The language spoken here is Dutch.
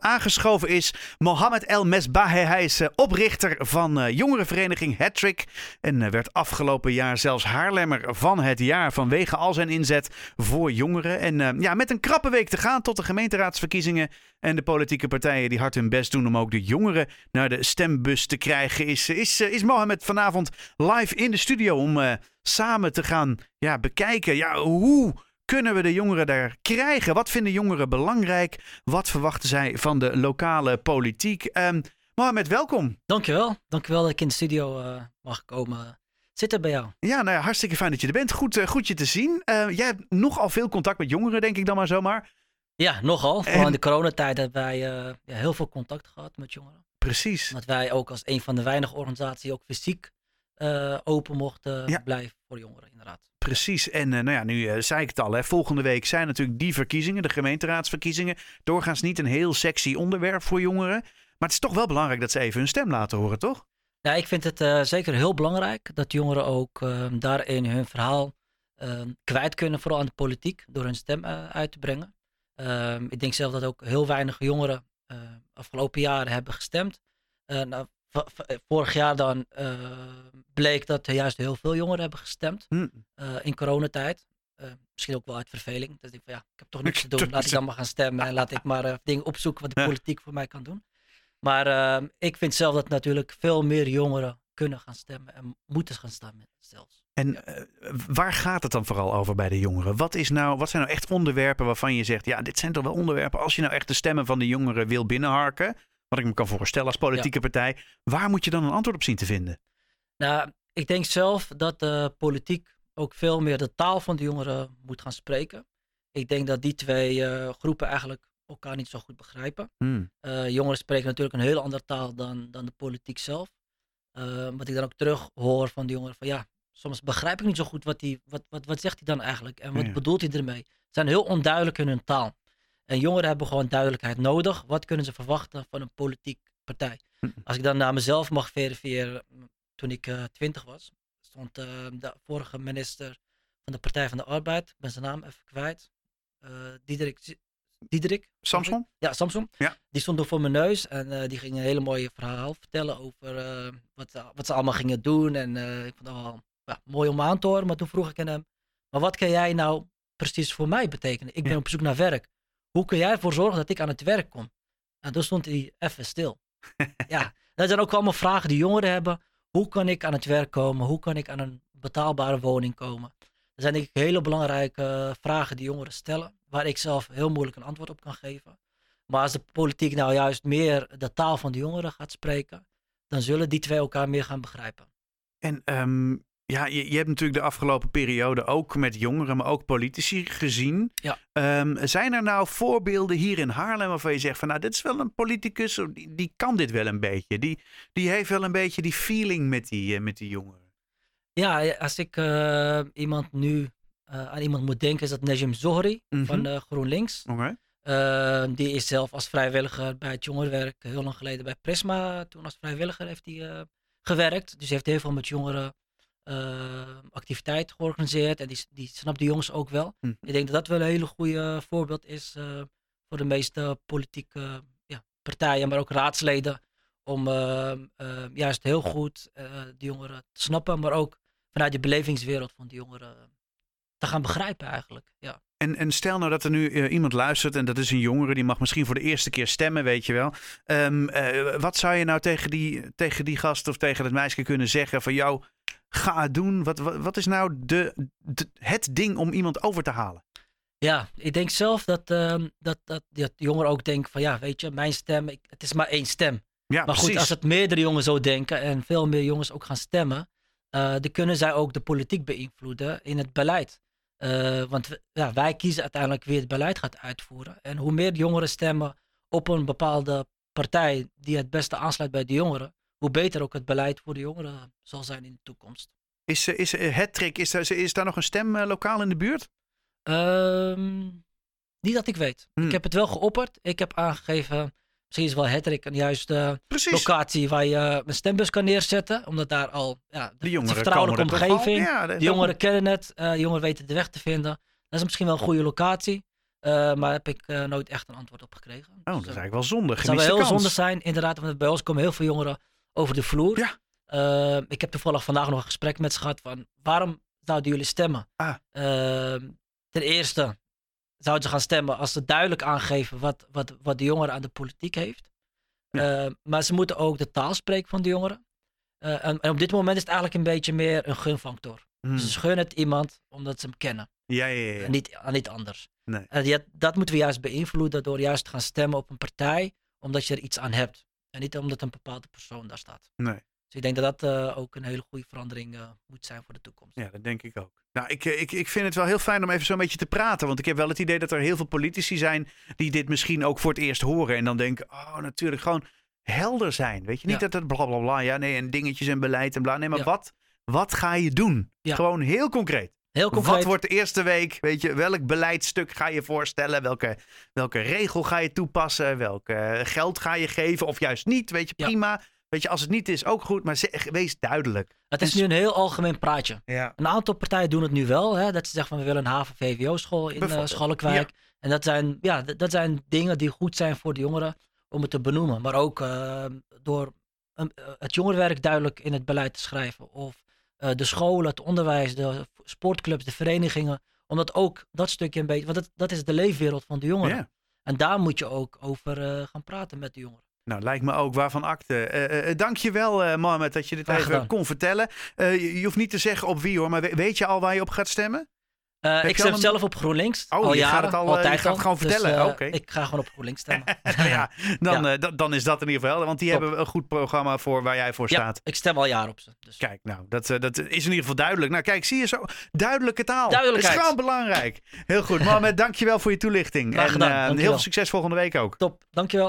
aangeschoven is Mohamed El Mesbahe. Hij is eh, oprichter van uh, jongerenvereniging Hattrick. En uh, werd afgelopen jaar zelfs Haarlemmer van het jaar vanwege al zijn inzet voor jongeren. En ja, met een krappe week te gaan tot de gemeenteraadsverkiezingen. En de politieke partijen die hard hun best doen om ook de jongeren naar de stembus te krijgen. Is, is, is Mohamed vanavond live in de studio om samen te gaan ja, bekijken. Ja, hoe kunnen we de jongeren daar krijgen? Wat vinden jongeren belangrijk? Wat verwachten zij van de lokale politiek? Um, Mohamed, welkom. Dankjewel. Dankjewel dat ik in de studio uh, mag komen zitten bij jou. Ja, nou ja, hartstikke fijn dat je er bent. Goed, uh, goed je te zien. Uh, jij hebt nogal veel contact met jongeren, denk ik dan maar zomaar. Ja, nogal. Vooral in de coronatijd hebben wij ja, heel veel contact gehad met jongeren. Precies. Dat wij ook als een van de weinige organisaties ook fysiek open mochten blijven voor jongeren, inderdaad. Precies. En uh, nou ja, nu uh, zei ik het al. Hè. Volgende week zijn natuurlijk die verkiezingen, de gemeenteraadsverkiezingen. Doorgaans niet een heel sexy onderwerp voor jongeren. Maar het is toch wel belangrijk dat ze even hun stem laten horen, toch? Ja, ik vind het zeker heel belangrijk dat jongeren ook daarin hun verhaal kwijt kunnen, vooral aan de politiek, door hun stem uit te brengen. Ehm, ik denk zelf dat ook heel weinig jongeren afgelopen jaren hebben gestemd. Nou, vorig jaar dan bleek dat er juist heel veel jongeren hebben gestemd hm. uh, in coronatijd. Uh, misschien ook wel uit verveling. Dus ik van ja, ik heb toch niks te doen. Laat ik dan maar gaan stemmen en laat ik maar uh, dingen opzoeken wat de politiek voor mij kan doen. Maar ehm, ik vind zelf dat natuurlijk veel meer jongeren kunnen gaan stemmen en moeten gaan stemmen zelfs. En waar gaat het dan vooral over bij de jongeren? Wat, is nou, wat zijn nou echt onderwerpen waarvan je zegt, ja, dit zijn toch wel onderwerpen als je nou echt de stemmen van de jongeren wil binnenharken, wat ik me kan voorstellen als politieke partij, waar moet je dan een antwoord op zien te vinden? Nou, ik denk zelf dat de politiek ook veel meer de taal van de jongeren moet gaan spreken. Ik denk dat die twee uh, groepen eigenlijk elkaar niet zo goed begrijpen. Hmm. Uh, jongeren spreken natuurlijk een heel andere taal dan, dan de politiek zelf. Uh, wat ik dan ook terug hoor van de jongeren van ja, soms begrijp ik niet zo goed wat, die, wat, wat, wat zegt hij dan eigenlijk en wat bedoelt hij ermee. Ze zijn heel onduidelijk in hun taal. En jongeren hebben gewoon duidelijkheid nodig. Wat kunnen ze verwachten van een politiek partij? Hmm. Als ik dan naar mezelf mag verifiëren, toen ik uh, twintig was, stond uh, de vorige minister van de Partij van de Arbeid, ik ben zijn naam even kwijt, uh, Diederik, Diederik? Samson? Ja, Samson. Ja. Die stond er voor mijn neus en die ging een hele mooie verhaal vertellen over wat, wat ze allemaal gingen doen. En ik vond het wel ja, mooi om aan te horen, maar toen vroeg ik aan hem, maar wat kan jij nou precies voor mij betekenen? Ik ben op zoek naar werk. Hoe kun jij ervoor zorgen dat ik aan het werk kom? En toen stond hij even stil. ja, dat zijn ook allemaal vragen die jongeren hebben. Hoe kan ik aan het werk komen? Hoe kan ik aan een betaalbare woning komen? Dat zijn denk ik hele belangrijke vragen die jongeren stellen, waar ik zelf heel moeilijk een antwoord op kan geven. Maar als de politiek nou juist meer de taal van de jongeren gaat spreken, dan zullen die twee elkaar meer gaan begrijpen. En um, ja, je, je, hebt natuurlijk de afgelopen periode ook met jongeren, maar ook politici gezien. Ja. Um, zijn er nou voorbeelden hier in Haarlem waarvan je zegt van nou, dit is wel een politicus, die, die kan dit wel een beetje. Die, die heeft wel een beetje die feeling met die, uh, met die jongeren. Ja, als ik uh, iemand nu uh, aan iemand moet denken, is dat Najim Zohri mm -hmm. van GroenLinks. Okay. die is zelf als vrijwilliger bij het jongerenwerk heel lang geleden bij Prisma. Toen als vrijwilliger heeft hij gewerkt. Dus hij heeft heel veel met jongeren activiteit georganiseerd. En die, die snapt de jongens ook wel. Hm. Ik denk dat dat wel een hele goede voorbeeld is uh, voor de meeste politieke ja, partijen, maar ook raadsleden. Om uh, juist heel goed de jongeren te snappen, maar ook vanuit de belevingswereld van de jongeren te gaan begrijpen eigenlijk. Ja. En, en stel nou dat er nu uh, iemand luistert en dat is een jongere, die mag misschien voor de eerste keer stemmen, weet je wel. Um, uh, wat zou je nou tegen die, tegen die gast of tegen het meisje kunnen zeggen van jou, ga het doen? Wat, wat, wat is nou de, de, het ding om iemand over te halen? Ja, ik denk zelf dat, uh, dat, dat, dat jongeren ook denken van ja, weet je, mijn stem, ik, het is maar één stem. Ja, maar goed, als het meerdere jongens zo denken en veel meer jongens ook gaan stemmen, uh, dan kunnen zij ook de politiek beïnvloeden in het beleid. Uh, want ja, wij kiezen uiteindelijk wie het beleid gaat uitvoeren. En hoe meer jongeren stemmen op een bepaalde partij die het beste aansluit bij de jongeren, hoe beter ook het beleid voor de jongeren zal zijn in de toekomst. Is, eh, is eh, het trick, is, is daar nog een stem lokaal in de buurt? Um, niet dat ik weet. Ik hmm. heb het wel geopperd. Ik heb aangegeven, misschien is wel Hattrick een juiste locatie waar je een stembus kan neerzetten. Omdat daar al ja, de, de vertrouwelijke omgeving, ja, de, de jongeren kennen het, uh, de jongeren weten de weg te vinden. Dat is misschien wel een goede locatie. maar heb ik nooit echt een antwoord op gekregen. Oh, dat is eigenlijk wel zonde. Het zou wel heel zonde zijn, inderdaad. Want bij ons komen heel veel jongeren over de vloer. Ja. ik heb toevallig vandaag nog een gesprek met ze gehad van waarom zouden jullie stemmen? Ah. ten eerste zouden ze gaan stemmen als ze duidelijk aangeven wat, wat, wat de jongeren aan de politiek heeft. maar ze moeten ook de taal spreken van de jongeren. En, en, op dit moment is het eigenlijk een beetje meer een gunfactor. Hmm. Ze gunnen het iemand omdat ze hem kennen. Ja, ja, ja. En niet, niet anders. Nee. En dat moeten we juist beïnvloeden door juist te gaan stemmen op een partij omdat je er iets aan hebt. En niet omdat een bepaalde persoon daar staat. Nee. Dus ik denk dat dat uh, ook een hele goede verandering uh, moet zijn voor de toekomst. Ja, dat denk ik ook. Nou, ik, eh, ik, ik vind het wel heel fijn om even zo'n beetje te praten. Want ik heb wel het idee dat er heel veel politici zijn die dit misschien ook voor het eerst horen. En dan denken, oh natuurlijk, gewoon helder zijn. Weet je, niet dat het bla bla bla, ja nee, en dingetjes en beleid en bla. Nee, maar wat, wat ga je doen? Gewoon heel concreet. Heel concreet. Wat wordt de eerste week? Weet je, welk beleidstuk ga je voorstellen? Welke, welke regel ga je toepassen? Welk geld ga je geven? Of juist niet? Weet je, prima. Weet je, als het niet is, ook goed, maar zeg, wees duidelijk. Het is nu een heel algemeen praatje. Ja. Een aantal partijen doen het nu wel. Hè, dat ze zeggen van we willen een haven-VWO-school in uh, Schalkwijk. En dat zijn, ja, dat zijn dingen die goed zijn voor de jongeren om het te benoemen. Maar ook uh, door uh, het jongerenwerk duidelijk in het beleid te schrijven. Of uh, de scholen, het onderwijs, de sportclubs, de verenigingen. Omdat ook dat stukje een beetje, want dat, dat is de leefwereld van de jongeren. En daar moet je ook over gaan praten met de jongeren. Nou, lijkt me ook waarvan akte. Uh, uh, dank je wel, uh, Mohamed, dat je dit even kon vertellen. Je, je, hoeft niet te zeggen op wie hoor, maar weet je al waar je op gaat stemmen? Uh, ik stem zelf op GroenLinks. Oh, al je jaren, gaat het al, altijd je gaat het gewoon dus, vertellen. Uh, Ik ga gewoon op GroenLinks stemmen. ja, dan, ja. Uh, dan is dat in ieder geval. Want die Top. hebben een goed programma voor waar jij voor staat. Ja, ik stem al jaren op ze. Dus. Kijk, nou, dat, dat is in ieder geval duidelijk. Nou, kijk, zie je zo. Duidelijke taal. Duidelijkheid. Dat is gewoon belangrijk. Heel goed. Mohamed, dankjewel voor je toelichting. Graag gedaan. En heel veel succes volgende week ook. Top, dankjewel.